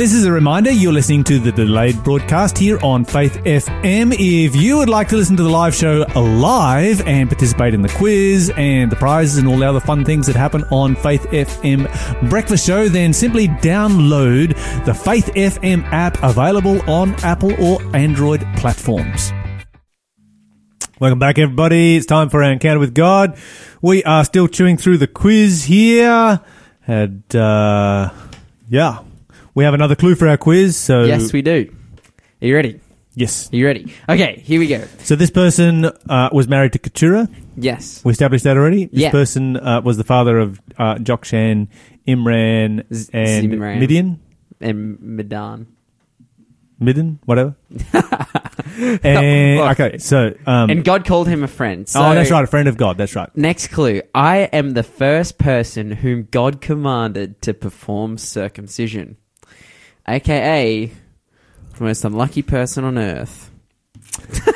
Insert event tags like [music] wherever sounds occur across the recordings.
This is a reminder you're listening to the delayed broadcast here on Faith FM. If you would like to listen to the live show live and participate in the quiz and the prizes and all the other fun things that happen on Faith FM Breakfast Show, then simply download the Faith FM app available on Apple or Android platforms. Welcome back, everybody. It's time for our encounter with God. We are still chewing through the quiz here. Had, uh, yeah, we have another clue for our quiz. So Yes, we do. Are you ready? yes. Are you ready? Okay, here we go. So this person uh, was married to Keturah. Yes. We established that already. This Yeah. person uh, was the father of uh, Jokshan, Imran, Z- and Zimran. Midian. And Medan. Midden, whatever. [laughs] and, okay, so um, And God called him a friend. So oh, that's right, a friend of God. That's right. Next clue. I am the first person whom God commanded to perform circumcision. AKA, the most unlucky person on earth.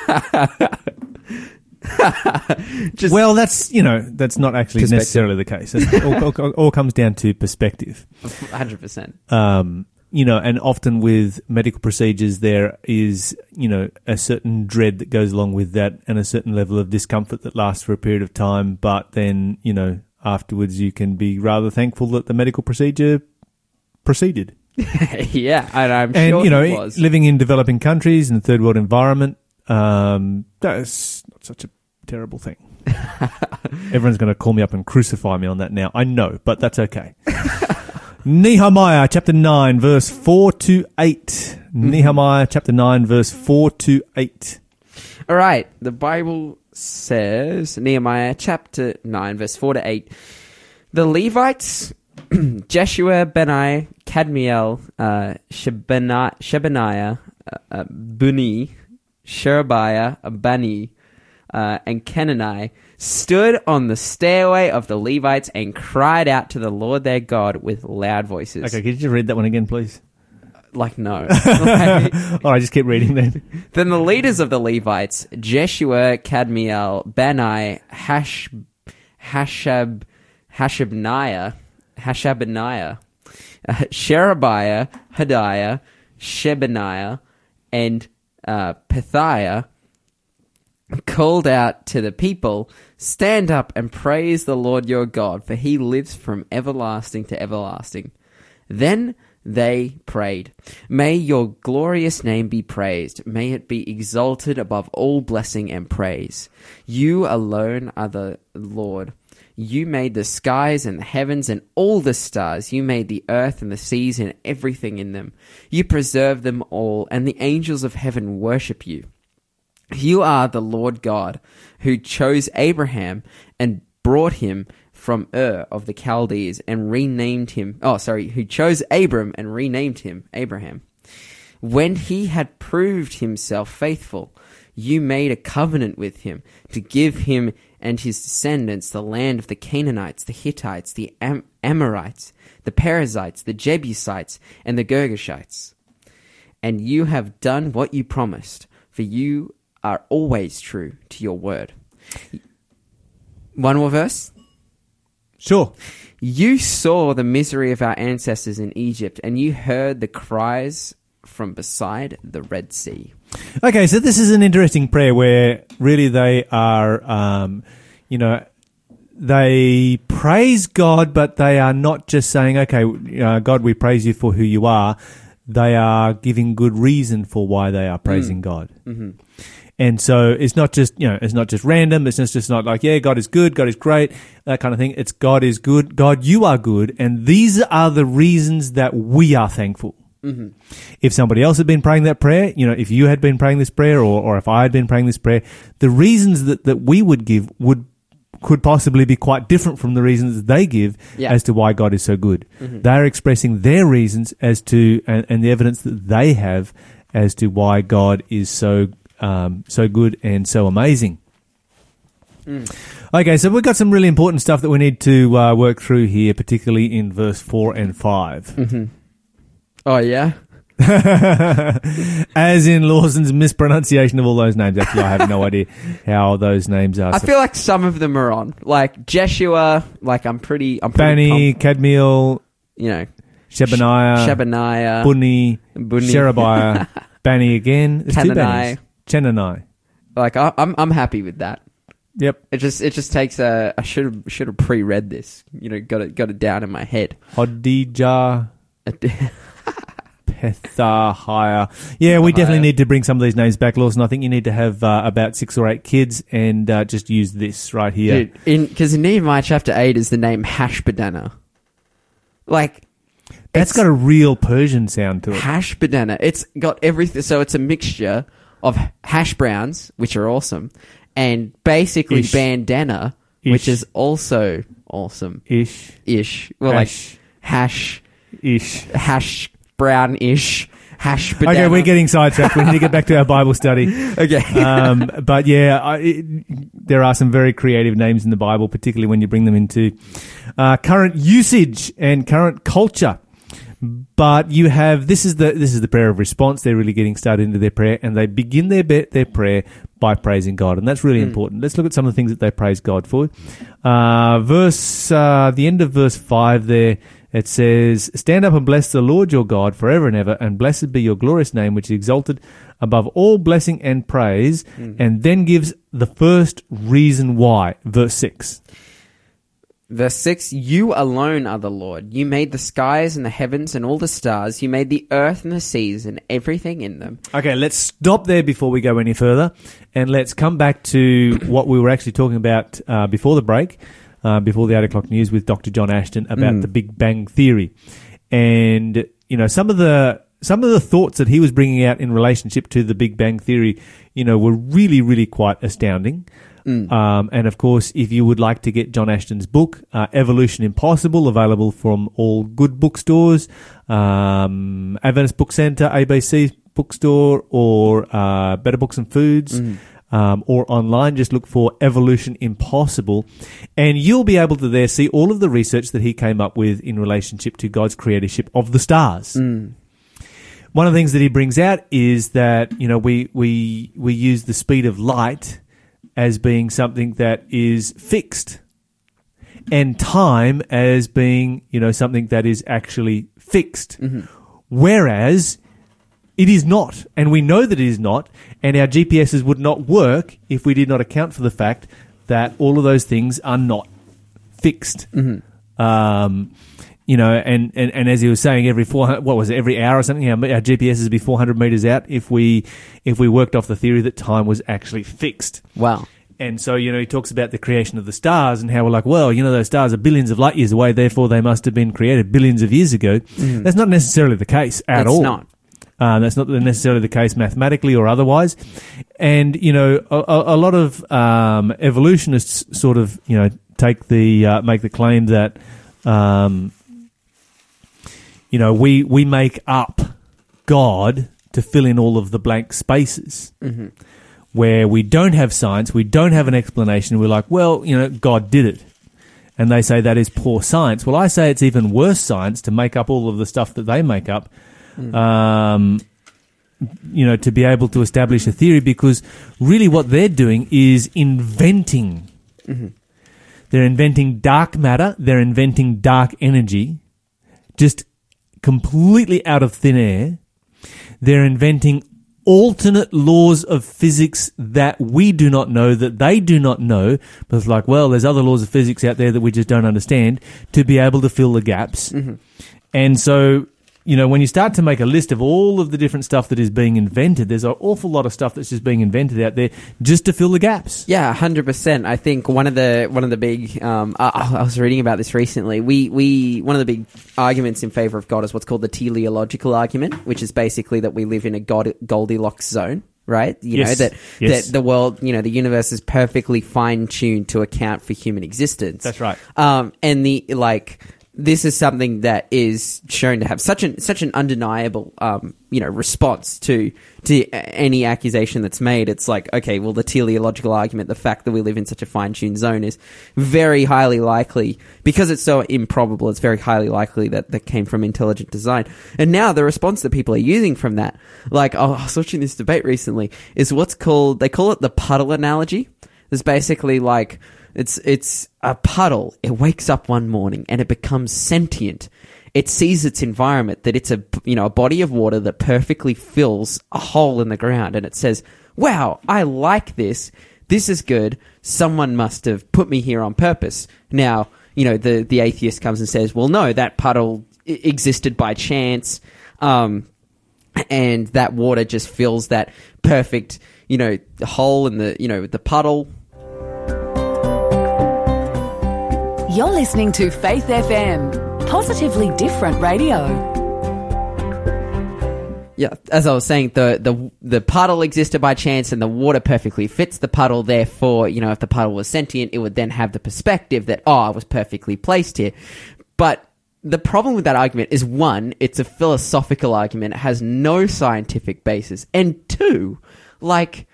[laughs] Just well, that's you know that's not actually necessarily the case. It all, all, all comes down to perspective. 100%. um, you know, and often with medical procedures, there is, you know, a certain dread that goes along with that and a certain level of discomfort that lasts for a period of time. But then, you know, afterwards you can be rather thankful that the medical procedure proceeded. [laughs] yeah, and I'm And, sure you know, living in developing countries in a third world environment, um, that's not such a terrible thing. [laughs] Everyone's going to call me up and crucify me on that now. I know, but that's okay. [laughs] Nehemiah chapter 9, verse 4 to 8. Mm-hmm. Nehemiah chapter 9, verse 4 to 8. All right, the Bible says, Nehemiah chapter 9, verse 4 to 8. The Levites, [clears throat] Jeshua, Benai, Kadmiel, uh, Shebani- Shebaniah, uh, uh, Buni, Sherebiah, Bani, uh, and Kenani stood on the stairway of the Levites and cried out to the Lord their God with loud voices. Okay, could you just read that one again, please? Like, no. [laughs] Like, right, just keep reading then. Then the leaders of the Levites, Jeshua, Kadmiel, Bani, Hash, Hashab, Hashabniah, Hashabniah, [laughs] Sherebiah, Hadiah, Shebaniah, and uh, Pethiah, called out to the people, Stand up and praise the Lord your God, for he lives from everlasting to everlasting. Then they prayed, May your glorious name be praised. May it be exalted above all blessing and praise. You alone are the Lord. You made the skies and the heavens and all the stars. You made the earth and the seas and everything in them. You preserve them all, and the angels of heaven worship you. You are the Lord God who chose Abraham and brought him from Ur of the Chaldees and renamed him. Oh, sorry, who chose Abram and renamed him Abraham. When he had proved himself faithful, you made a covenant with him to give him and his descendants the land of the Canaanites, the Hittites, the Am- Amorites, the Perizzites, the Jebusites, and the Girgashites. And you have done what you promised, for you are always true to your word. One more verse. Sure. You saw the misery of our ancestors in Egypt, and you heard the cries from beside the Red Sea. Okay, so this is an interesting prayer where really they are, um, you know, they praise God, but they are not just saying, okay, uh, God, we praise you for who you are. They are giving good reason for why they are praising God. Mm-hmm. And so it's not just, you know, it's not just random. It's just, just not like, yeah, God is good. God is great. That kind of thing. It's God is good. God, you are good. And these are the reasons that we are thankful. If somebody else had been praying that prayer, you know, if you had been praying this prayer or, or if I had been praying this prayer, the reasons that, that we would give would could possibly be quite different from the reasons they give Yeah. as to why God is so good. They're expressing their reasons as to and, and the evidence that they have as to why God is so um, so good and so amazing. Okay, so we've got some really important stuff that we need to uh, work through here, particularly in verse four and 5 Oh, yeah? [laughs] As in Lawson's mispronunciation of all those names. Actually, I have no idea how those names are. I feel like some of them are on. Like Jeshua, like I'm pretty, I'm pretty, Bani, conf- Kadmiel, you know, Shebaniah, Shebaniah, Bunni, Bunni. Sherebiah, [laughs] Bani again. There's two Chenani. Banis. Chenani. Like I, I'm I'm happy with that. Yep. It just it just takes a I should have should have pre-read this. You know, got it got it down in my head. Hodijah, [laughs] Pethahiah. Yeah, we definitely need to bring some of these names back, Lawson. I think you need to have uh, about six or eight kids and uh, just use this right here. Dude, in because in Nehemiah chapter eight is the name Hashbaddanah. Like That's got a real Persian sound to it. Hashbaddanah. It's got everything. So it's a mixture of hash browns, which are awesome, and basically Ish. bandana, Ish. which is also awesome. Ish. Ish. Well, Hash. like hash, Ish. hash brown ish, hash. Okay, we're getting sidetracked. We need to get back to our Bible study. [laughs] okay. Um, but yeah, I, it, there are some very creative names in the Bible, particularly when you bring them into uh, current usage and current culture. But you have this is the this is the prayer of response. They're really getting started into their prayer, and they begin their be- their prayer by praising God, and that's really Mm. important. Let's look at some of the things that they praise God for. Uh, verse uh, the end of verse five there. It says, Stand up and bless the Lord your God forever and ever, and blessed be your glorious name, which is exalted above all blessing and praise. Mm. And then gives the first reason why. Verse 6. Verse 6 You alone are the Lord. You made the skies and the heavens and all the stars. You made the earth and the seas and everything in them. Okay, let's stop there before we go any further, and let's come back to what we were actually talking about uh, before the break, uh, before the eight o'clock news with Dr. John Ashton about Mm. the Big Bang Theory, and you know some of the some of the thoughts that he was bringing out in relationship to the Big Bang Theory, you know, were really really quite astounding. Mm. Um, and of course, if you would like to get John Ashton's book, uh, Evolution Impossible, available from all good bookstores, um, Adventist Book Centre, ABC Bookstore, or uh, Better Books and Foods, Mm. Um, or online, just look for Evolution Impossible, and you'll be able to there see all of the research that he came up with in relationship to God's creatorship of the stars. Mm. one of the things that he brings out is that you know we we we use the speed of light as being something that is fixed and time as being you know something that is actually fixed. Whereas it is not and we know that it is not and our GPSs would not work if we did not account for the fact that all of those things are not fixed um, you know, and, and, and as he was saying, every four what was it, every hour or something, our, our GPS would be four hundred meters out if we if we worked off the theory that time was actually fixed. Wow. And so, you know, he talks about the creation of the stars and how we're like, well, you know, those stars are billions of light years away, therefore they must have been created billions of years ago. That's not necessarily the case at It's all. not. Um, that's not necessarily the case mathematically or otherwise. And, you know, a, a lot of um, evolutionists sort of, you know, take the, uh, make the claim that, um, you know, we, we make up God to fill in all of the blank spaces hmm where we don't have science, we don't have an explanation. We're like, well, you know, God did it. And they say that is poor science. Well, I say it's even worse science to make up all of the stuff that they make up. Um, you know, to be able to establish a theory because really what they're doing is inventing. They're inventing dark matter, they're inventing dark energy, just completely out of thin air. They're inventing alternate laws of physics that we do not know, that they do not know. But it's like, well, there's other laws of physics out there that we just don't understand to be able to fill the gaps. And so, you know, when you start to make a list of all of the different stuff that is being invented, there's an awful lot of stuff that's just being invented out there just to fill the gaps. Yeah, hundred percent. I think one of the one of the big. Um, I, I was reading about this recently. We we one of the big arguments in favor of God is what's called the teleological argument, which is basically that we live in a God, Goldilocks zone. Right, you Yes. know that Yes. that the world, you know, the universe is perfectly fine tuned to account for human existence. That's right. Um, and the like, this is something that is shown to have such an such an undeniable, um, you know, response to to any accusation that's made. It's like, okay, well, the teleological argument, the fact that we live in such a fine tuned zone, is very highly likely because it's so improbable. It's very highly likely that that came from intelligent design. And now the response that people are using from that, like, oh, I was watching this debate recently, is what's called they call it the puddle analogy. It's basically like It's it's a puddle. It wakes up one morning and it becomes sentient. It sees its environment that it's a you know a body of water that perfectly fills a hole in the ground, and it says, "Wow, I like this. This is good. Someone must have put me here on purpose." Now, you know the the atheist comes and says, "Well, no, that puddle existed by chance." Um, and that water just fills that perfect, you know, hole in the, you know, the puddle. You're listening to Faith FM, positively different radio. Yeah, as I was saying, the the the puddle existed by chance, and the water perfectly fits the puddle. Therefore, you know, if the puddle was sentient, it would then have the perspective that oh, I was perfectly placed here. But the problem with that argument is one, it's a philosophical argument; it has no scientific basis, and two, like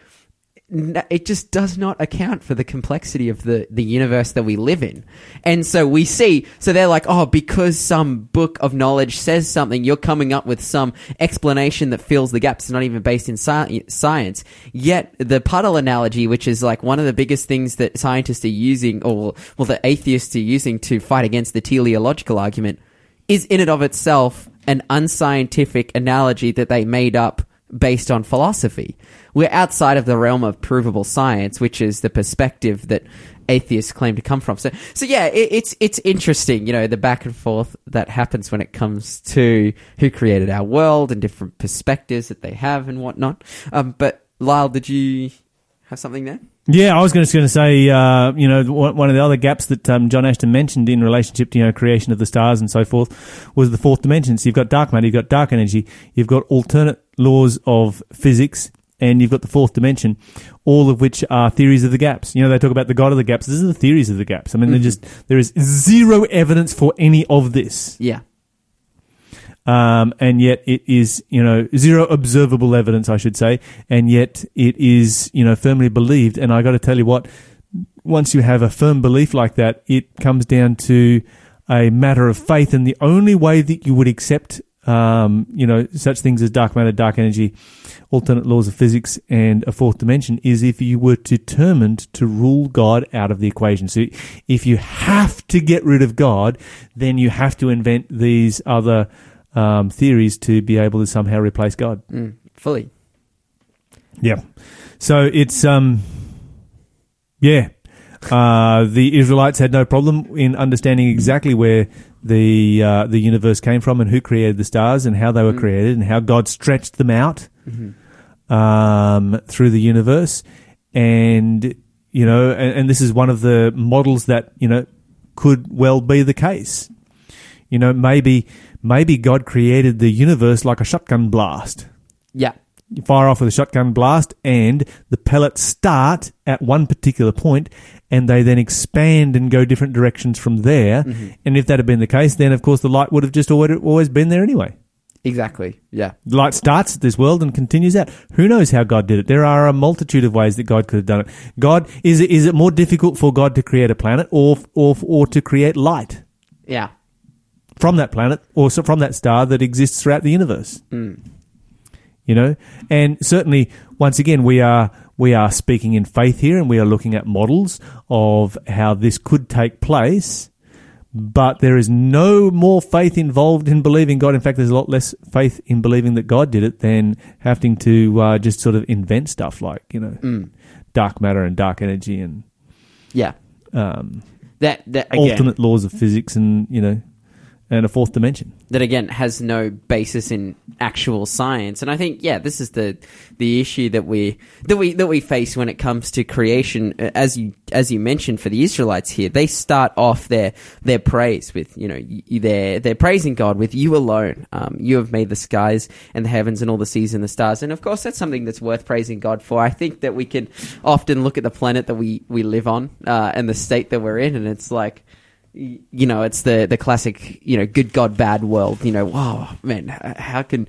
it just does not account for the complexity of the, the universe that we live in. And so we see, so they're like, oh, because some book of knowledge says something, you're coming up with some explanation that fills the gaps, not even based in sci- science. Yet the puddle analogy, which is like one of the biggest things that scientists are using, or, well, the atheists are using to fight against the teleological argument, is in and of itself an unscientific analogy that they made up based on philosophy. We're outside of the realm of provable science, which is the perspective that atheists claim to come from. So, so yeah, it, it's it's interesting, you know, the back and forth that happens when it comes to who created our world and different perspectives that they have and whatnot. Um, but Lyle, did you have something there? Yeah, I was going to, going to say, uh, you know, one of the other gaps that um, John Ashton mentioned in relationship to, you know, creation of the stars and so forth was the fourth dimension. So you've got dark matter, you've got dark energy, you've got alternate laws of physics, and you've got the fourth dimension, all of which are theories of the gaps. You know, they talk about the God of the gaps. This is the theories of the gaps. I mean, they're just, there is zero evidence for any of this. Yeah. Um, and yet it is you know zero observable evidence, I should say, and yet it is you know firmly believed. And I got to tell you what, once you have a firm belief like that, it comes down to a matter of faith, and the only way that you would accept. Um, you know, such things as dark matter, dark energy, alternate laws of physics, and a fourth dimension is if you were determined to rule God out of the equation. So if you have to get rid of God, then you have to invent these other um, theories to be able to somehow replace God. Mm, fully. Yeah. So it's um, yeah. Uh, the Israelites had no problem in understanding exactly where the uh, the universe came from and who created the stars and how they were created and how God stretched them out um, through the universe. And you know, and, and this is one of the models that you know could well be the case. You know, maybe maybe God created the universe like a shotgun blast. Yeah. You fire off with a shotgun blast, and the pellets start at one particular point, and they then expand and go different directions from there. Mm-hmm. And if that had been the case, then of course the light would have just always always been there anyway. Exactly. Yeah. Light starts at this world and continues out. Who knows how God did it? There are a multitude of ways that God could have done it. God is it, is it more difficult for God to create a planet or or or to create light Yeah. From that planet or from that star that exists throughout the universe? You know, and certainly once again we are we are speaking in faith here, and we are looking at models of how this could take place. But there is no more faith involved in believing God. In fact, there's a lot less faith in believing that God did it than having to uh, just sort of invent stuff like you know dark matter and dark energy and Yeah. um, That that again, alternate laws of physics and you know and a fourth dimension. that again has no basis in actual science. And i think yeah this is the the issue that we that we that we face when it comes to creation. Uh, as you as you mentioned for the israelites here they start off their their praise with you know they're they're praising god with you alone. Um, you have made the skies and the heavens and all the seas and the stars. And of course that's something that's worth praising god for. I think that we can often look at the planet that we we live on uh, and the state that we're in and it's like you know, it's the the classic, you know, good God, bad world. You know, wow, man, how can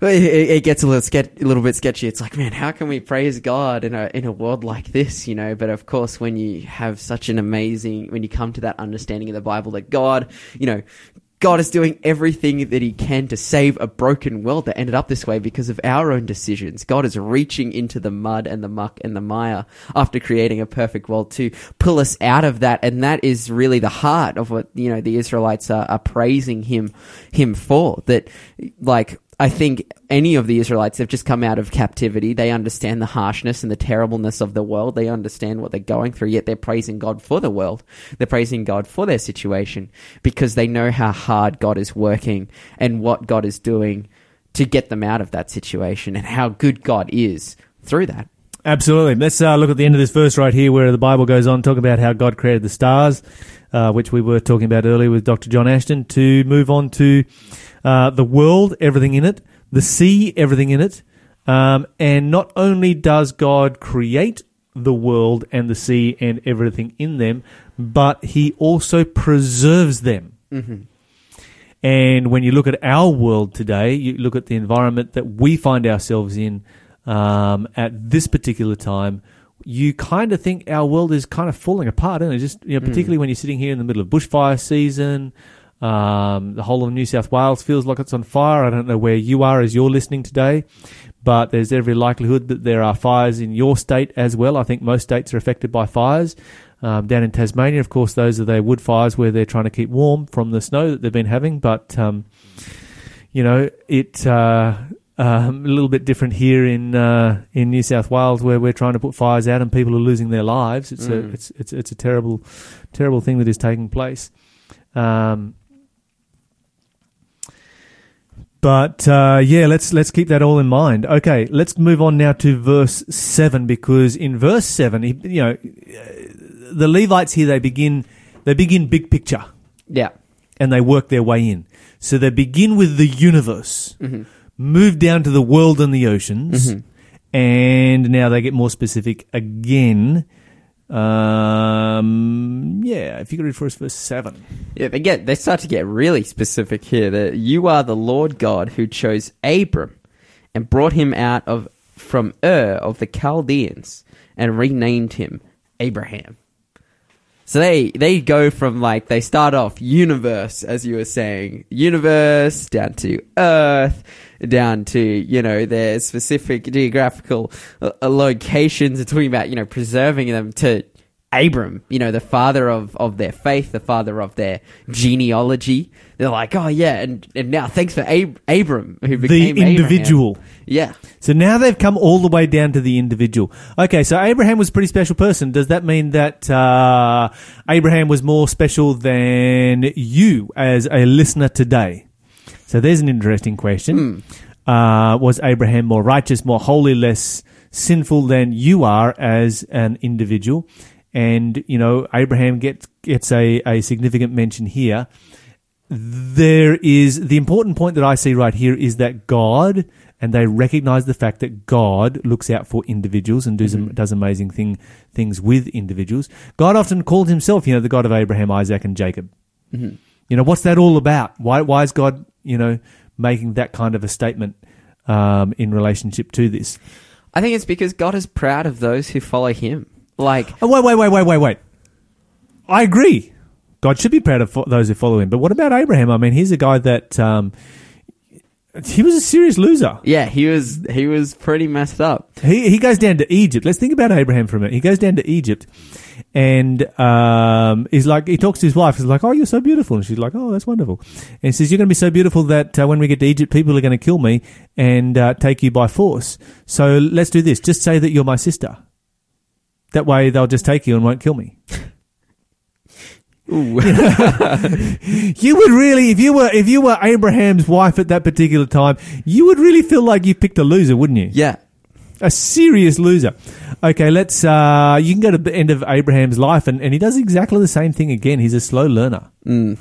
it, gets a little ske- a little bit sketchy. It's like, man, how can we praise God in a in a world like this? You know, but of course, when you have such an amazing, when you come to that understanding of the Bible that God, you know, God is doing everything that He can to save a broken world that ended up this way because of our own decisions. God is reaching into the mud and the muck and the mire after creating a perfect world to pull us out of that. And that is really the heart of what, you know, the Israelites are, are praising Him, Him for. That, like, I think any of the Israelites have just come out of captivity. They understand the harshness and the terribleness of the world. They understand what they're going through, yet they're praising God for the world. They're praising God for their situation because they know how hard God is working and what God is doing to get them out of that situation and how good God is through that. Absolutely. Let's uh, look at the end of this verse right here where the Bible goes on, talk about how God created the stars, uh, which we were talking about earlier with Dr. John Ashton, to move on to uh, the world, everything in it, the sea, everything in it. Um, and not only does God create the world and the sea and everything in them, but he also preserves them. And when you look at our world today, you look at the environment that we find ourselves in um, at this particular time, you kind of think our world is kind of falling apart, isn't it? Just you know, particularly when you're sitting here in the middle of bushfire season. Um, the whole of New South Wales feels like it's on fire. I don't know where you are as you're listening today, but there's every likelihood that there are fires in your state as well. I think most states are affected by fires. Um, down in Tasmania, of course, those are their wood fires where they're trying to keep warm from the snow that they've been having. But um, you know, it uh, um, a little bit different here in uh, in New South Wales where we're trying to put fires out and people are losing their lives. It's a Mm. it's it's it's a terrible terrible thing that is taking place. Um, but uh, yeah, let's let's keep that all in mind. Okay, let's move on now to verse seven because in verse seven, you know, uh, the Levites here they begin they begin big picture Yeah. and they work their way in. So they begin with the universe, move down to the world and the oceans, and now they get more specific again. Um, yeah, if you could read for us verse 7. Yeah, they get they start to get really specific here. That you are the Lord God who chose Abram and brought him out of from Ur of the Chaldeans and renamed him Abraham. So they they go from like they start off universe as you were saying universe down to Earth down to you know their specific geographical uh, uh, locations. They're talking about you know preserving them to Abram, you know the father of of their faith, the father of their genealogy. They're like, oh yeah, and and now thanks for Ab- Abram who The became Abraham." individual. Yeah, So now they've come all the way down to the individual. Okay, so Abraham was a pretty special person. Does that mean that uh, Abraham was more special than you as a listener today? So there's an interesting question. Hmm. Uh, was Abraham more righteous, more holy, less sinful than you are as an individual? And, you know, Abraham gets, gets a, a significant mention here there is the important point that I see right here is that God and they recognize the fact that God looks out for individuals and does, mm-hmm. does amazing thing, things with individuals. God often called himself, you know, the God of Abraham, Isaac, and Jacob. Mm-hmm. You know, what's that all about? Why, why is God, you know, making that kind of a statement um, in relationship to this? I think it's because God is proud of those who follow Him. Like, Oh, wait, wait, wait, wait, wait, wait. I agree. God should be proud of fo- those who follow him. But what about Abraham? I mean, he's a guy that um, he was a serious loser. yeah, he was he was pretty messed up. He he goes down to Egypt. Let's think about Abraham for a minute. He goes down to Egypt, and um, he's like he talks to his wife. He's like, "Oh, you're so beautiful," and she's like, "Oh, that's wonderful." And he says, "You're going to be so beautiful that uh, when we get to Egypt, people are going to kill me and uh, take you by force. So let's do this. Just say that you're my sister. That way, they'll just take you and won't kill me." [laughs] Ooh. [laughs] You would really, if you were, if you were Abraham's wife at that particular time, you would really feel like you picked a loser, wouldn't you? yeah. A serious loser. Okay, let's, uh, you can go to the end of Abraham's life and, and he does exactly the same thing again. He's a slow learner. Mm.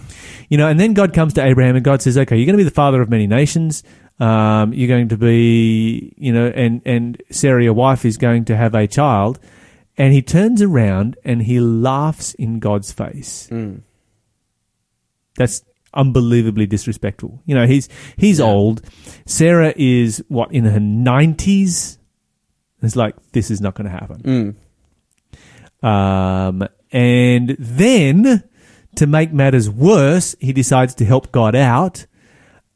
You know, and then God comes to Abraham and God says, okay, you're going to be the father of many nations. Um, you're going to be, you know, and, and Sarah, your wife, is going to have a child. And he turns around and he laughs in God's face. Mm. That's unbelievably disrespectful. You know, he's he's Yeah. old. Sarah is what in her nineties. It's like this is not going to happen. Mm. Um, and then to make matters worse, he decides to help God out.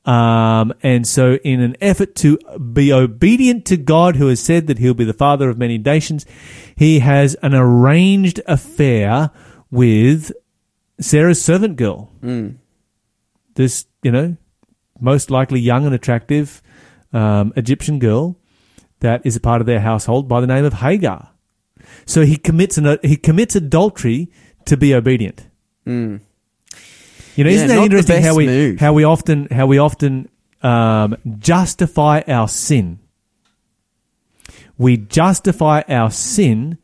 Um, and so, in an effort to be obedient to God, who has said that he'll be the father of many nations, he has an arranged affair with Sarah's servant girl. This, you know, most likely young and attractive um, Egyptian girl that is a part of their household by the name of Hagar. So he commits an, he commits adultery to be obedient. Mm. You know, Yeah, isn't that interesting how we move. how we often how we often um, justify our sin? We justify our sin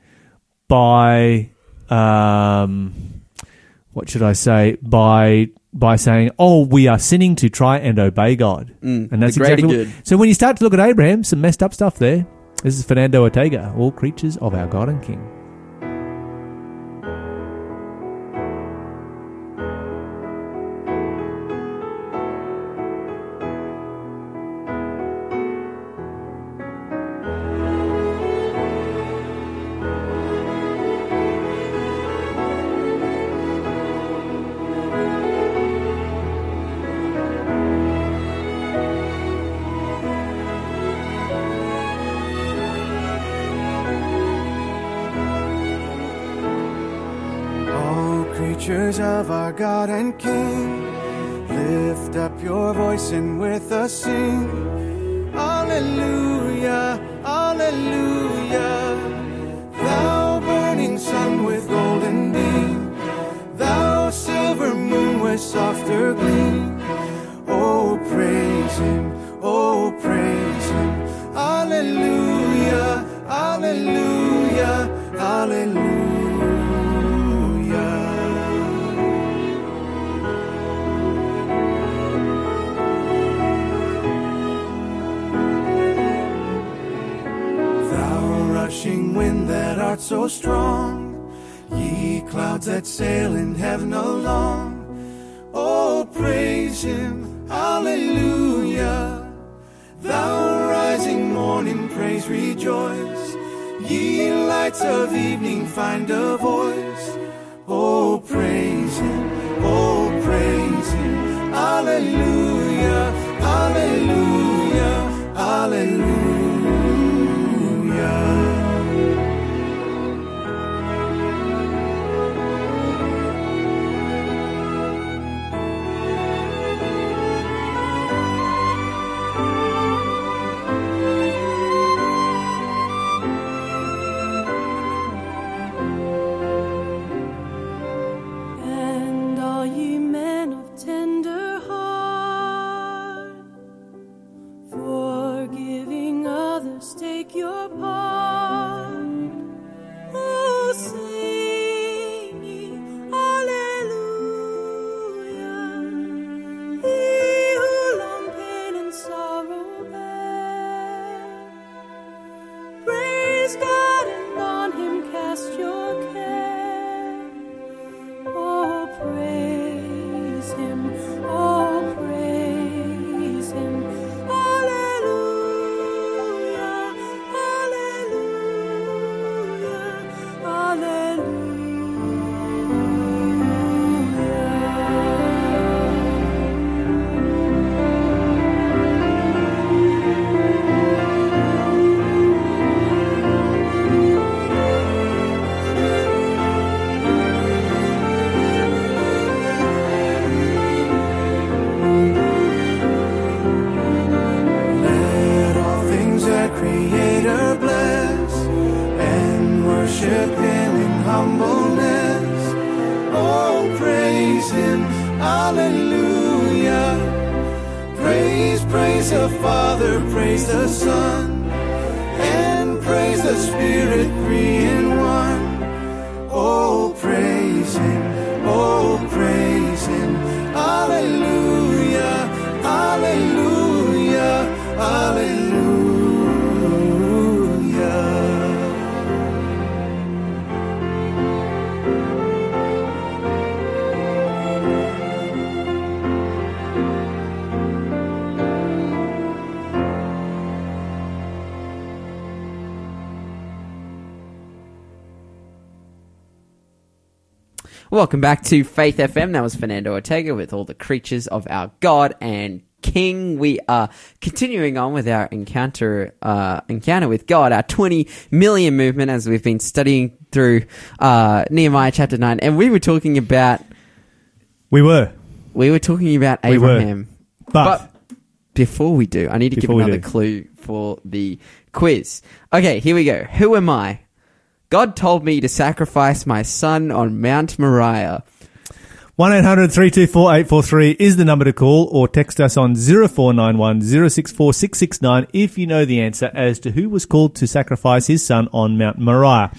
by um, what should I say? By by saying, "Oh, we are sinning to try and obey God," Mm, and that's exactly. What, good. so when you start to look at Abraham, some messed up stuff there. This is Fernando Ortega. All creatures of our God and King. So strong, ye clouds that sail in heaven along. Oh, praise him, hallelujah. Thou rising morning, praise, rejoice. Ye lights of evening, find a voice. Welcome back to Faith FM. That was Fernando Ortega with all the creatures of our God and King. We are continuing on with our encounter, uh, encounter with God, our 20 million movement as we've been studying through, uh, Nehemiah chapter 9. And we were talking about, We were. we were talking about We. Abraham. But, before we do, I need to give another clue for the quiz. Okay, here we go. Who am I? God told me to sacrifice my son on Mount Moriah. 1800 324 843 is the number to call or text us on 0491 064 669 if you know the answer as to who was called to sacrifice his son on Mount Moriah.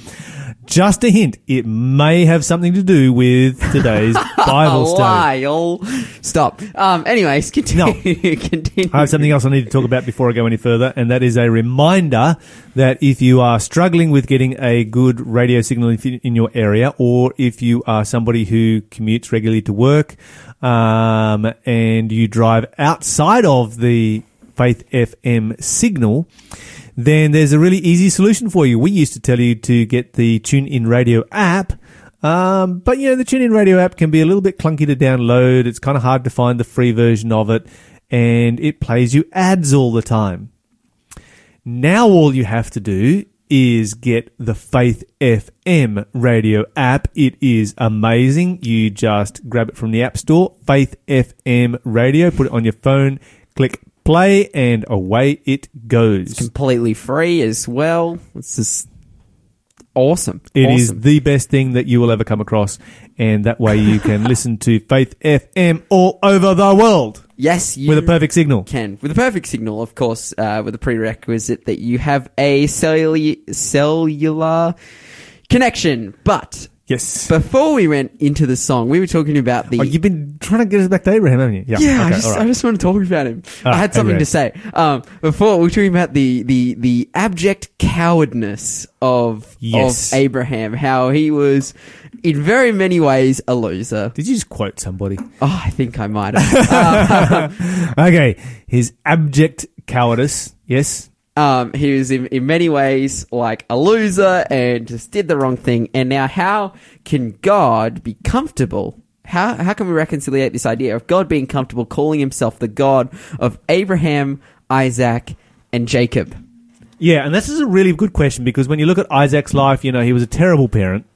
Just a hint, it may have something to do with today's [laughs] Bible study. Lyle. Stop. Um, anyways, continue. continue. I have something else I need to talk about before I go any further, and that is a reminder that if you are struggling with getting a good radio signal in, in your area, or if you are somebody who commutes regularly to work, um, and you drive outside of the Faith FM signal, then there's a really easy solution for you. We used to tell you to get the TuneIn Radio app. Um, but you know, the TuneIn Radio app can be a little bit clunky to download. It's kind of hard to find the free version of it and it plays you ads all the time. Now all you have to do is get the Faith FM radio app. It is amazing. You just grab it from the App Store, Faith FM radio, put it on your phone, click play, and away it goes. Completely free as well. It's just awesome. It is awesome. the best thing that you will ever come across, and that way you can [laughs] listen to Faith FM all over the world yes, you with a perfect signal. can with a perfect signal, of course, uh, with a prerequisite that you have a cellu- cellular connection. But Yes. before we went into the song, we were talking about the Oh, you've been trying to get us back to Abraham, haven't you? Yeah, Okay, I just right. I just want to talk about him. Ah, I had something anyway. to say. Um, before we were talking about the the the abject cowardness of Yes. of Abraham, how he was in very many ways a loser. Did you just quote somebody? Oh, I think I might have. [laughs] [laughs] Okay, his abject cowardice. Yes. Um, he was in, in many ways like a loser and just did the wrong thing. And now, how can God be comfortable? How how can we reconcile this idea of God being comfortable calling himself the God of Abraham, Isaac, and Jacob? Yeah, and this is a really good question because when you look at Isaac's life, you know, he was a terrible parent.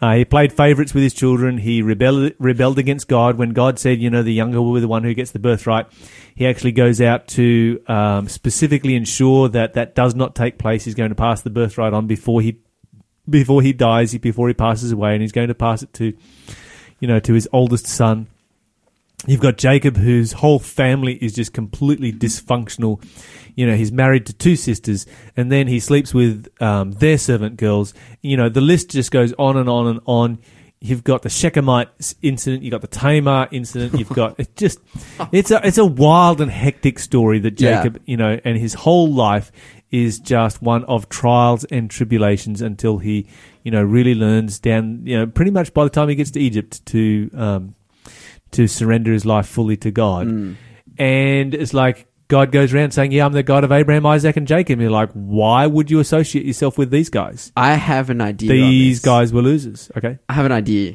Uh, he played favorites with his children. He rebelled, rebelled against God when God said, you know, the younger will be the one who gets the birthright. He actually goes out to um, specifically ensure that that does not take place. He's going to pass the birthright on before he before he dies, before he passes away, and he's going to pass it to, you know, to his oldest son. You've got Jacob, whose whole family is just completely dysfunctional. You know, he's married to two sisters, and then he sleeps with um, their servant girls. You know, the list just goes on and on and on. You've got the Shechemite incident. You've got the Tamar incident. You've got it just [laughs] it's a it's a wild and hectic story that Yeah. Jacob, you know, and his whole life is just one of trials and tribulations until he, you know, really learns down. You know, pretty much by the time he gets to Egypt to um, to surrender his life fully to God. Mm. And it's like God goes around saying, Yeah, I'm the God of Abraham, Isaac, and Jacob. And you're like, Why would you associate yourself with these guys? I have an idea. These guys were losers. Okay. I have an idea.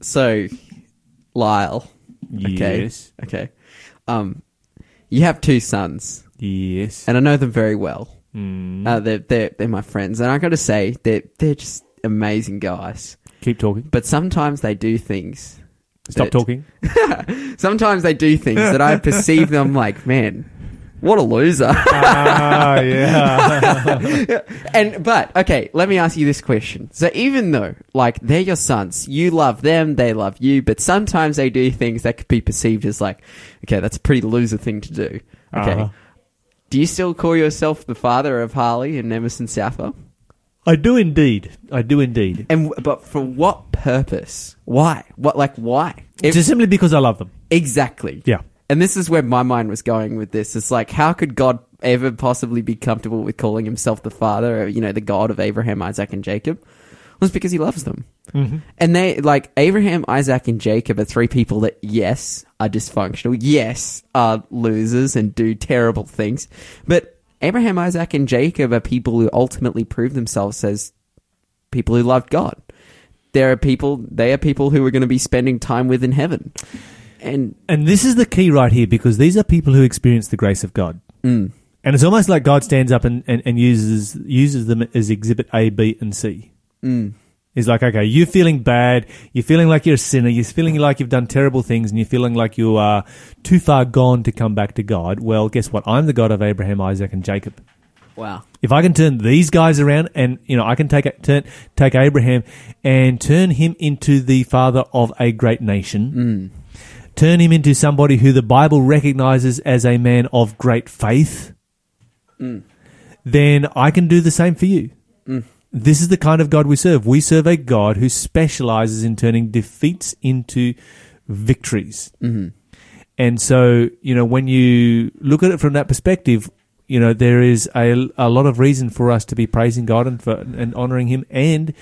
So, Lyle. Okay. Yes. Okay. Um, you have two sons, Yes. and I know them very well. Mm. Uh, they're, they're they're my friends, and I got to say they're they're just amazing guys. Keep talking. But sometimes they do things. Stop that- talking. [laughs] Sometimes they do things that I perceive them like, man, what a loser. ah, yeah. [laughs] and but okay, let me ask you this question. So even though like they're your sons, you love them, they love you, but sometimes they do things that could be perceived as like, okay, that's a pretty loser thing to do. Okay. Uh-huh. Do you still call yourself the father of Harley and Emerson Souther? I do indeed. I do indeed. And but for what purpose? Why? What like why? If- Just simply because I love them. exactly. Yeah. And this is where my mind was going with this. It's like, how could God ever possibly be comfortable with calling himself the father, or, you know, the God of Abraham, Isaac, and Jacob? Well, it's because he loves them. Mm-hmm. And they, like, Abraham, Isaac, and Jacob are three people that, yes, are dysfunctional, yes, are losers and do terrible things. But Abraham, Isaac, and Jacob are people who ultimately prove themselves as people who loved God. there are people. They are people who we're going to be spending time with in heaven, and And this is the key right here because these are people who experience the grace of God. mm, And it's almost like God stands up and, and, and uses uses them as exhibit A, B, and C. mm, He's like, okay, you're feeling bad. You're feeling like you're a sinner. You're feeling like you've done terrible things and you're feeling like you are too far gone to come back to God. Well, guess what? I'm the God of Abraham, Isaac, and Jacob. wow, If I can turn these guys around and, you know, I can take, turn, take Abraham and turn him into the father of a great nation, mm, turn him into somebody who the Bible recognizes as a man of great faith, mm, then I can do the same for you. mm. This is the kind of God we serve. We serve a God who specializes in turning defeats into victories. hmm And so, you know, when you look at it from that perspective, you know, there is a, a lot of reason for us to be praising God and for, and honoring Him and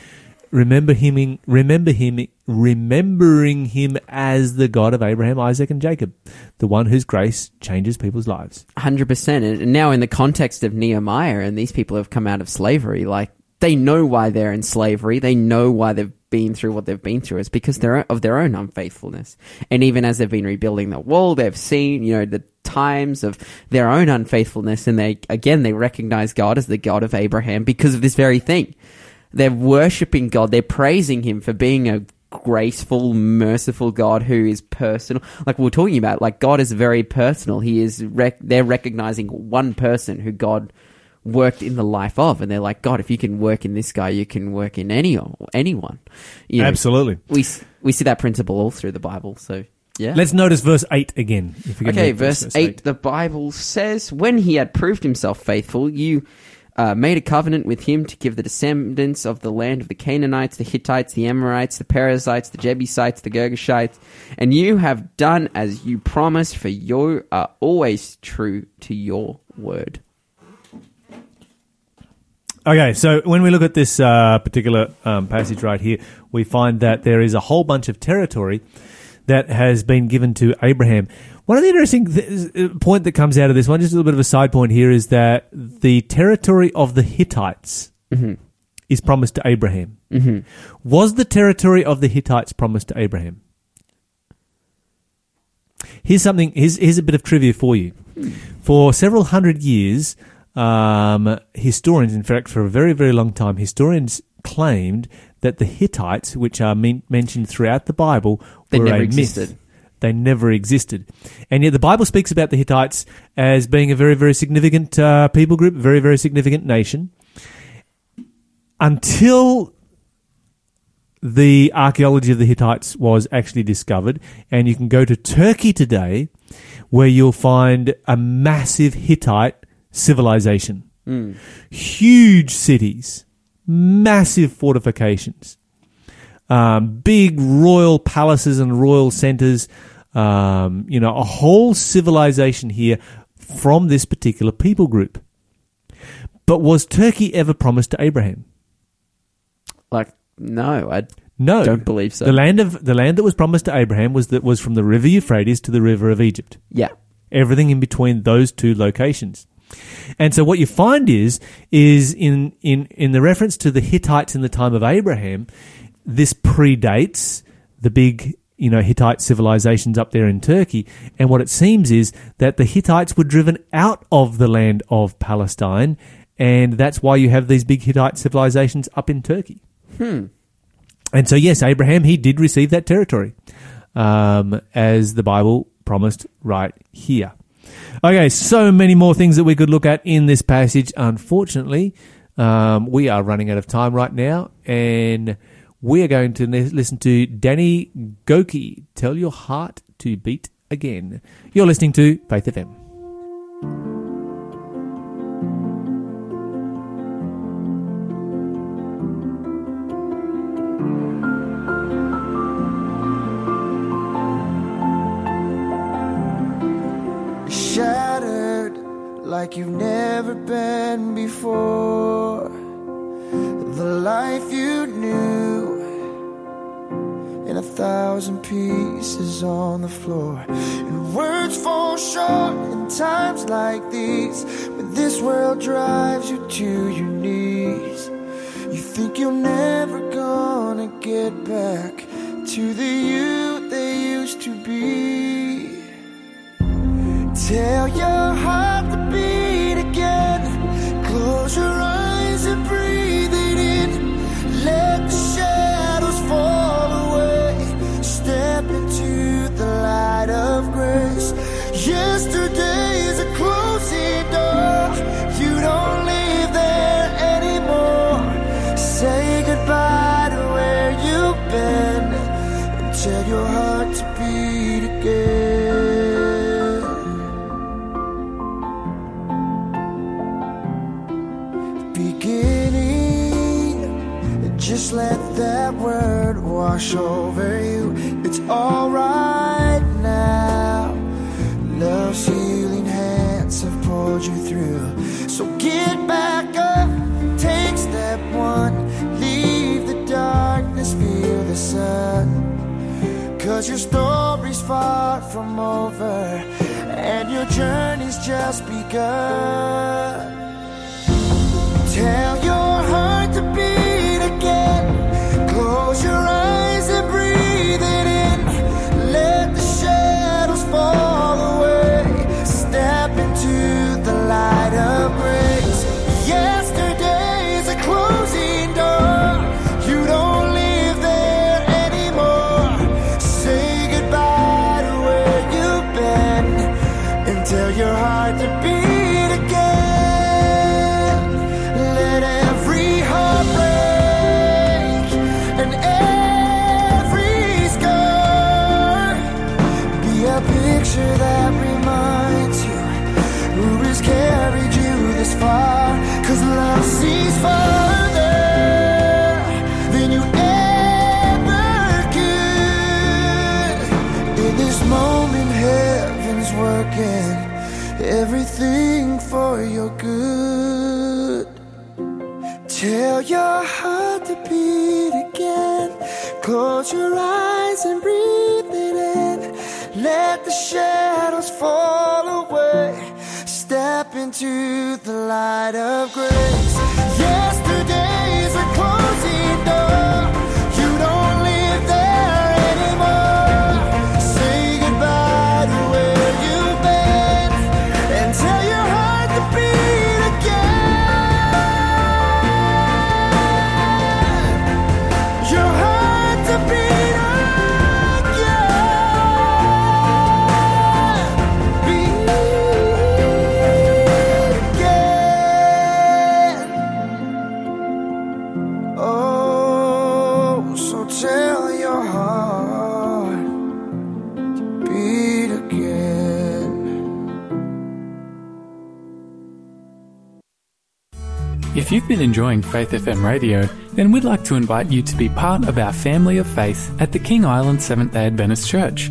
remember him, remember him, remembering Him as the God of Abraham, Isaac, and Jacob, the one whose grace changes people's lives. Hundred percent. And now, in the context of Nehemiah, and these people have come out of slavery, like they know why they're in slavery. They know why they've been through what they've been through. It's because they're of their own unfaithfulness. And even as they've been rebuilding the wall, they've seen, you know, the times of their own unfaithfulness, and they again they recognize God as the God of Abraham because of this very thing. They're worshiping God. They're praising Him for being a graceful, merciful God who is personal. Like we are talking about, like God is very personal. He is. Rec- they're recognizing one person who God worked in the life of, and they're like, God, if you can work in this guy, you can work in any anyone. You know, Absolutely. we we see that principle all through the Bible. So yeah. Let's notice verse 8 again. Okay, this, verse 8, the Bible says, When he had proved himself faithful, you uh, made a covenant with him to give the descendants of the land of the Canaanites, the Hittites, the Amorites, the Perizzites, the Jebusites, the Girgashites, and you have done as you promised, for you are always true to your word. Okay, so when we look at this uh, particular um, passage right here, we find that there is a whole bunch of territory that has been given to Abraham. One of the interesting th- uh, point that comes out of this one, just a little bit of a side point here, is that the territory of the Hittites is promised to Abraham. Mm-hmm. Was the territory of the Hittites promised to Abraham? Here's something. Here's, here's a bit of trivia for you. For several hundred years, um, historians, in fact, for a very very long time, historians claimed that the Hittites, which are men- mentioned throughout the Bible, They were never a existed. myth. They never existed, and yet the Bible speaks about the Hittites as being a very very significant uh, people group, very very significant nation. Until the archaeology of the Hittites was actually discovered, and you can go to Turkey today, where you'll find a massive Hittite civilization, Mm. huge cities, massive fortifications, um, big royal palaces and royal centers. Um, you know, a whole civilization here from this particular people group. But was Turkey ever promised to Abraham? Like, no, I No, don't believe so. The land of the land that was promised to Abraham was that was from the river Euphrates to the river of Egypt. yeah. Everything in between those two locations. And so what you find is is in in in the reference to the Hittites in the time of Abraham, this predates the big you know Hittite civilizations up there in Turkey. And what it seems is that the Hittites were driven out of the land of Palestine, and that's why you have these big Hittite civilizations up in Turkey. Hmm. And so, yes, Abraham, he did receive that territory, um, as the Bible promised right here. Okay, so many more things that we could look at in this passage. Unfortunately, um, we are running out of time right now, and we are going to li- listen to Danny Gokey, Tell Your Heart to Beat Again. You're listening to Faith FM. Like you've never been before. The life you knew in a thousand pieces on the floor. And words fall short in times like these. When this world drives you to your knees. You think you're never gonna get back to the you they used to be. Tell your heart beat again. Close your eyes that word wash over you. It's alright now. Love's healing hands have pulled you through. So get back up, take step one. Leave the darkness, feel the sun. Cause your story's far from over, and your journey's just begun. Tell Close your Close your If you've been enjoying Faith FM radio, then we'd like to invite you to be part of our family of faith at the King Island Seventh day Adventist Church.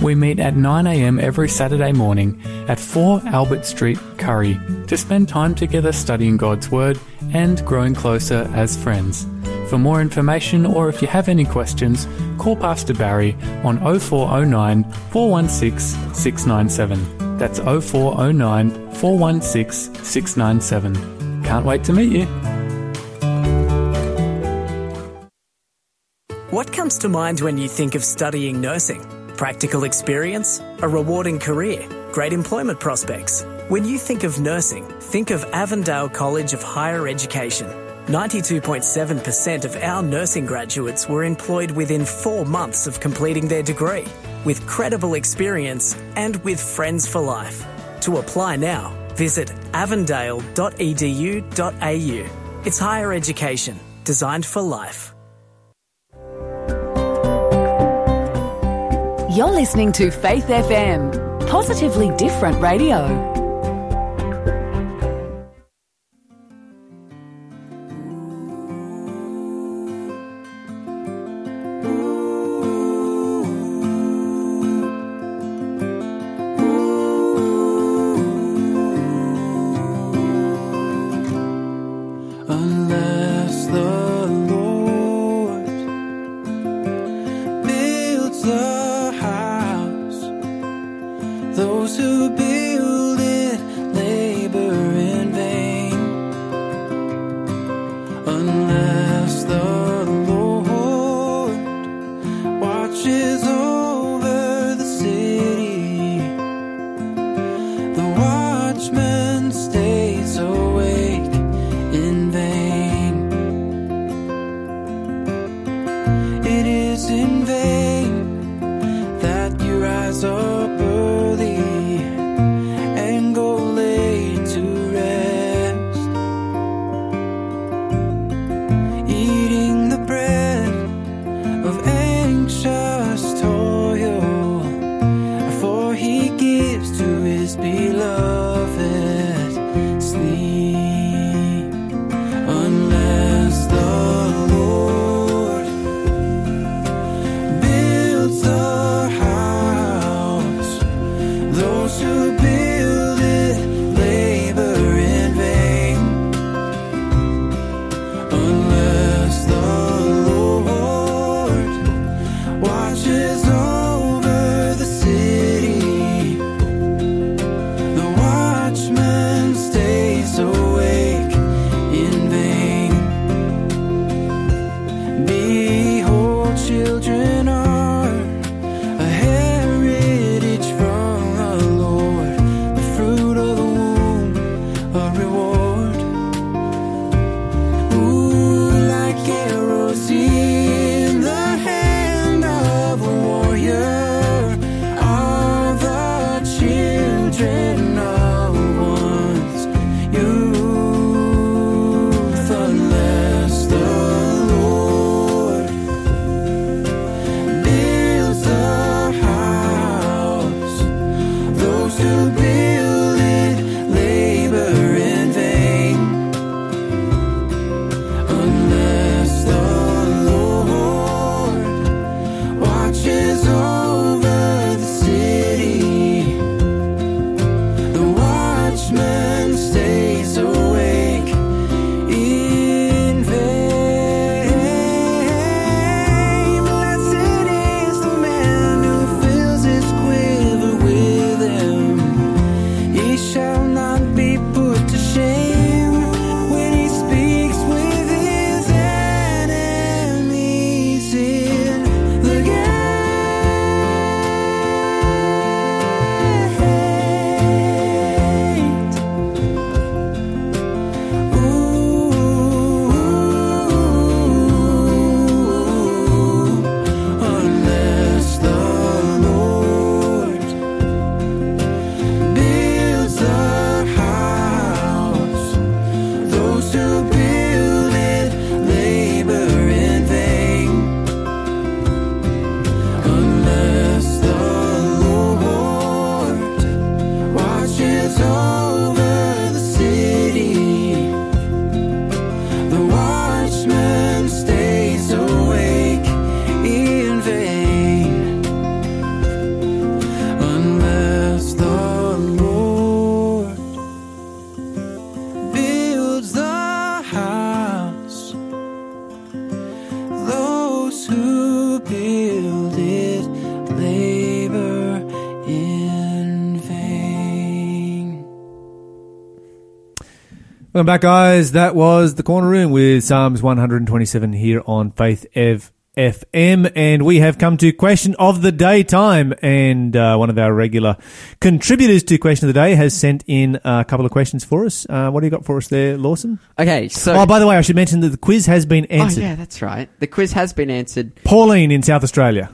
We meet at 9am every Saturday morning at 4 Albert Street, Currie, to spend time together studying God's Word and growing closer as friends. For more information or if you have any questions, call Pastor Barry on 0409 416 697. That's 0409 416 697. Can't wait to meet you. What comes to mind when you think of studying nursing? Practical experience? A rewarding career? Great employment prospects? When you think of nursing, think of Avondale College of Higher Education. 92.7% of our nursing graduates were employed within four months of completing their degree, with credible experience and with friends for life. To apply now, visit avondale.edu.au. It's higher education designed for life. You're listening to Faith FM, positively different radio. Welcome back, guys. That was the corner room with Psalms 127 here on Faith Ev FM, and we have come to question of the day time. And uh, one of our regular contributors to question of the day has sent in a couple of questions for us. Uh, what do you got for us there, Lawson? Okay, so oh, by the way, I should mention that the quiz has been answered. Oh, yeah, that's right. The quiz has been answered. Pauline in South Australia.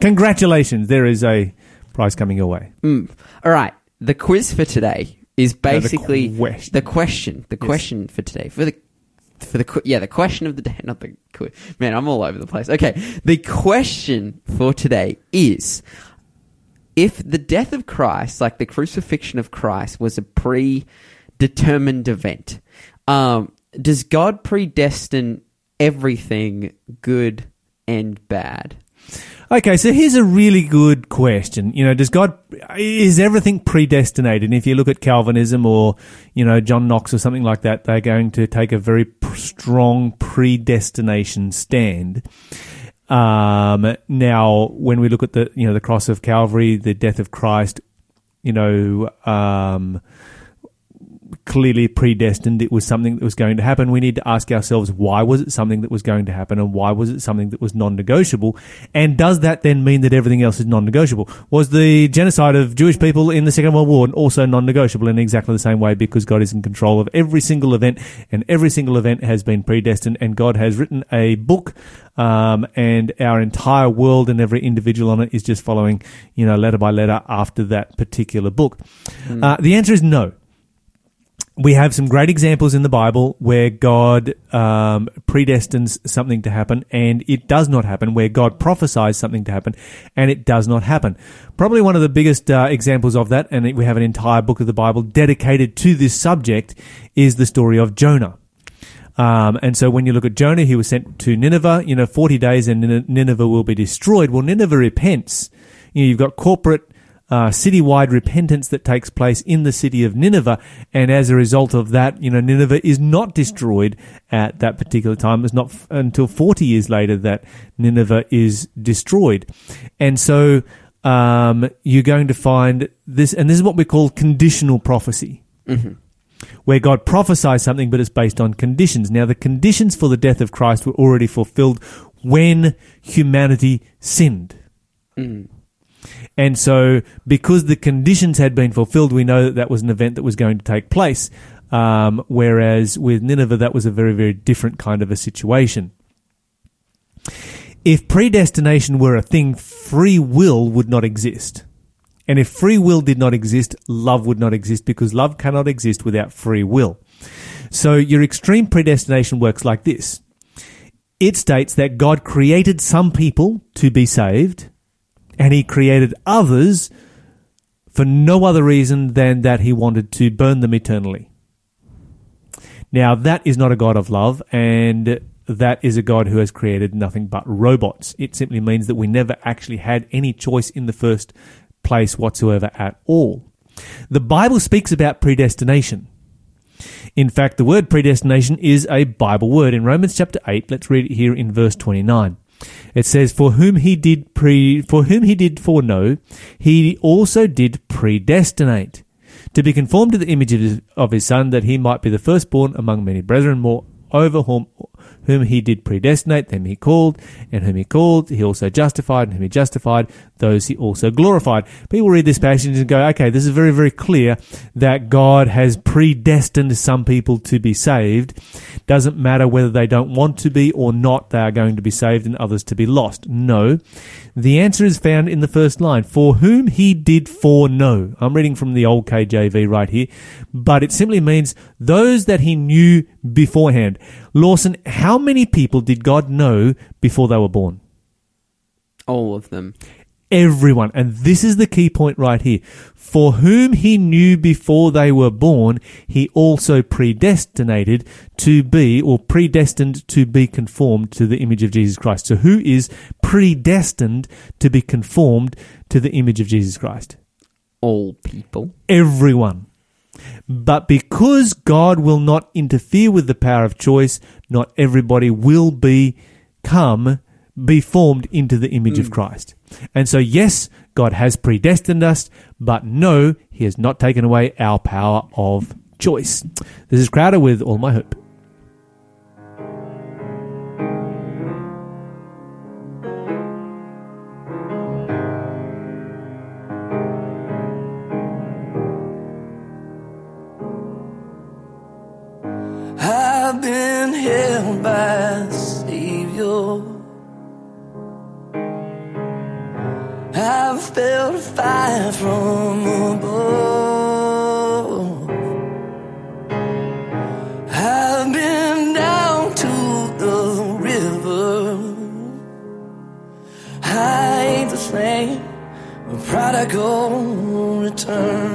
Congratulations! There is a prize coming your way. Mm. All right, the quiz for today is the basically question. the question. The question for today for the for the yeah the question of the day, [laughs] not the. Man, I'm all over the place. Okay, the question for today is: if the death of Christ, like the crucifixion of Christ, was a predetermined event, um, does God predestine everything good and bad? Okay, so here's a really good question. You know, does God is everything predestinated? And if you look at Calvinism or you know John Knox or something like that, they're going to take a very strong predestination stand. Um, now, when we look at the you know the cross of Calvary, the death of Christ, you know, um, clearly predestined. It was something that was going to happen. We need to ask ourselves, why was it something that was going to happen and why was it something that was non-negotiable? And does that then mean that everything else is non-negotiable? Was the genocide of Jewish people in the Second World War also non-negotiable in exactly the same way because God is in control of every single event and every single event has been predestined and God has written a book um, and our entire world and every individual on it is just following, you know, letter by letter after that particular book? Uh, the answer is no we have some great examples in the Bible where God um, predestines something to happen and it does not happen, where God prophesies something to happen and it does not happen. Probably one of the biggest uh, examples of that, and we have an entire book of the Bible dedicated to this subject, is the story of Jonah. Um, and so when you look at Jonah, he was sent to Nineveh, you know, 40 days and Nineveh will be destroyed. Well, Nineveh repents. You know, you've got corporate uh, citywide repentance that takes place in the city of Nineveh, and as a result of that, you know, Nineveh is not destroyed at that particular time. It's not f- until 40 years later that Nineveh is destroyed. And so um, you're going to find this, and this is what we call conditional prophecy where God prophesies something, but it's based on conditions. Now, the conditions for the death of Christ were already fulfilled when humanity sinned. And so, because the conditions had been fulfilled, we know that that was an event that was going to take place. Um, whereas with Nineveh, that was a very, very different kind of a situation. If predestination were a thing, free will would not exist. And if free will did not exist, love would not exist because love cannot exist without free will. So your extreme predestination works like this. It states that God created some people to be saved and he created others for no other reason than that he wanted to burn them eternally. Now that is not a God of love and that is a God who has created nothing but robots. It simply means that we never actually had any choice in the first place whatsoever at all. The Bible speaks about predestination. In fact, the word predestination is a Bible word. In Romans chapter 8, let's read it here in verse 29. It says, For whom he did pre, for whom he did foreknow, he also did predestinate, to be conformed to the image of his, of his son, that he might be the firstborn among many brethren, more over whom, whom he did predestinate, them he called, and whom he called, he also justified, and whom he justified, those he also glorified. People read this passage and go, okay, this is very, very clear that God has predestined some people to be saved. Doesn't matter whether they don't want to be or not, they are going to be saved and others to be lost. No. The answer is found in the first line. For whom he did foreknow. I'm reading from the old KJV right here, but it simply means those that he knew beforehand. Lawson, how many people did God know before they were born? All of them. everyone. And this is the key point right here. For whom he knew before they were born, he also predestinated to be, or predestined to be conformed to the image of Jesus Christ. So who is predestined to be conformed to the image of Jesus Christ? All people. everyone. But because God will not interfere with the power of choice, not everybody will be come be formed into the image of mm. Christ. And so, yes, God has predestined us, but no, He has not taken away our power of choice. This is Crowder with All My Hope. I've been held by a Savior. I've felt fire from above. I've been down to the river. I ain't the same. A prodigal return.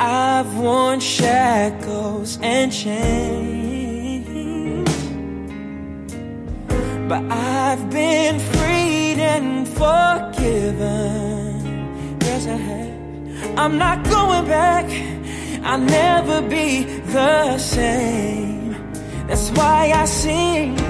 I've worn shackles and chains. But I've been freed and forgiven. Yes, I have. I'm not going back. I'll never be the same. That's why I sing.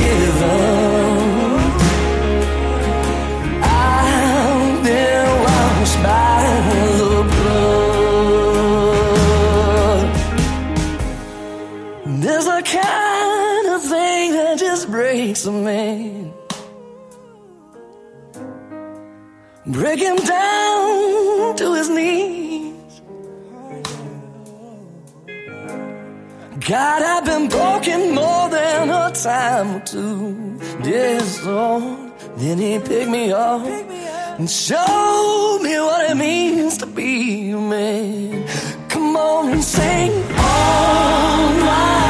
a kind of thing that just breaks a man. Break him down to his knees. God, I've been broken more than a time or two. Yes, Lord. Then he picked me up and showed me what it means to be a man. Come on and sing. All my hope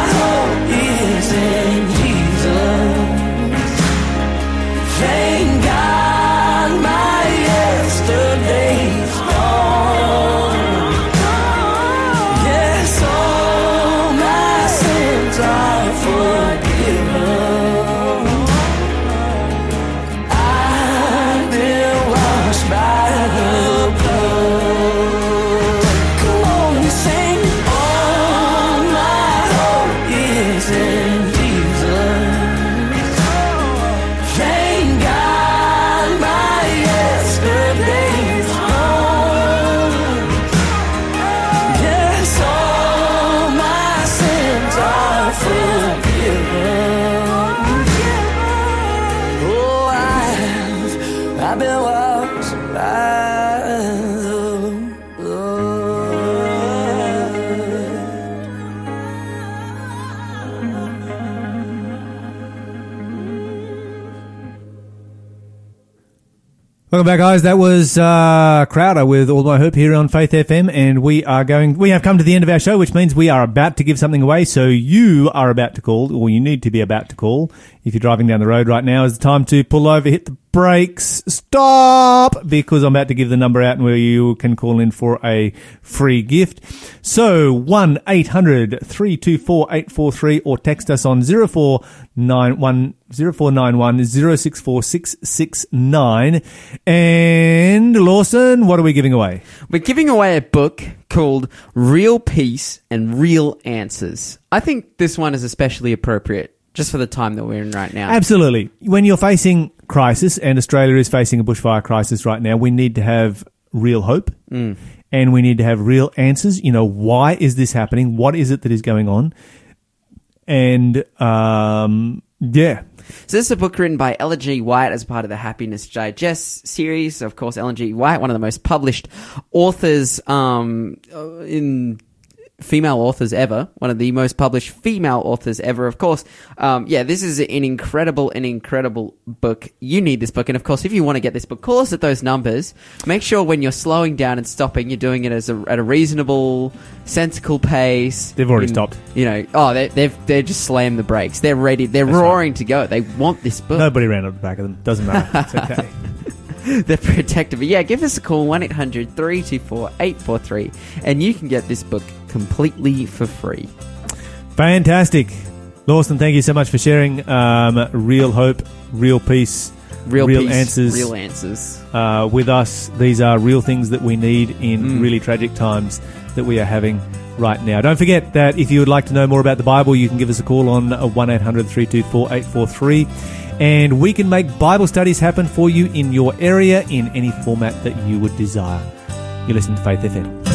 in Jesus. Thank Welcome back, guys. That was uh, Crowder with All My Hope here on Faith FM, and we are going. We have come to the end of our show, which means we are about to give something away. So you are about to call, or you need to be about to call. If you're driving down the road right now, is the time to pull over, hit the brakes, stop, because I'm about to give the number out, and where you can call in for a free gift. So 1-800-324-843 or text us on zero four nine one zero four nine one zero six four six six nine. And Lawson, what are we giving away? We're giving away a book called Real Peace and Real Answers. I think this one is especially appropriate just for the time that we're in right now. Absolutely. When you're facing crisis, and Australia is facing a bushfire crisis right now, we need to have real hope. Mm. And we need to have real answers. You know, why is this happening? What is it that is going on? And um, yeah, So this is a book written by Ellen G. White as part of the Happiness Digest series. Of course, Ellen G. White, one of the most published authors um, in female authors ever, one of the most published female authors ever, of course. Um, yeah, this is an incredible, an incredible book. You need this book. And of course, if you want to get this book, call us at those numbers. Make sure when you're slowing down and stopping, you're doing it as a, at a reasonable, sensible pace. They've already In- stopped. You know, oh, they, they've, they're just slammed the brakes. They're ready. They're That's right. roaring to go. They want this book. Nobody ran up the back of them. Doesn't matter. It's okay. [laughs] [laughs] They're protective. But yeah, give us a call 1 800 324 843 and you can get this book completely for free. Fantastic. Lawson, thank you so much for sharing um, real hope, real peace, Real, Real peace, answers. Real answers. uh, with us. These are real things that we need in Mm. really tragic times that we are having right now. Don't forget that if you would like to know more about the Bible, you can give us a call on 1 800 324 843 and we can make Bible studies happen for you in your area in any format that you would desire. You listen to Faith FM.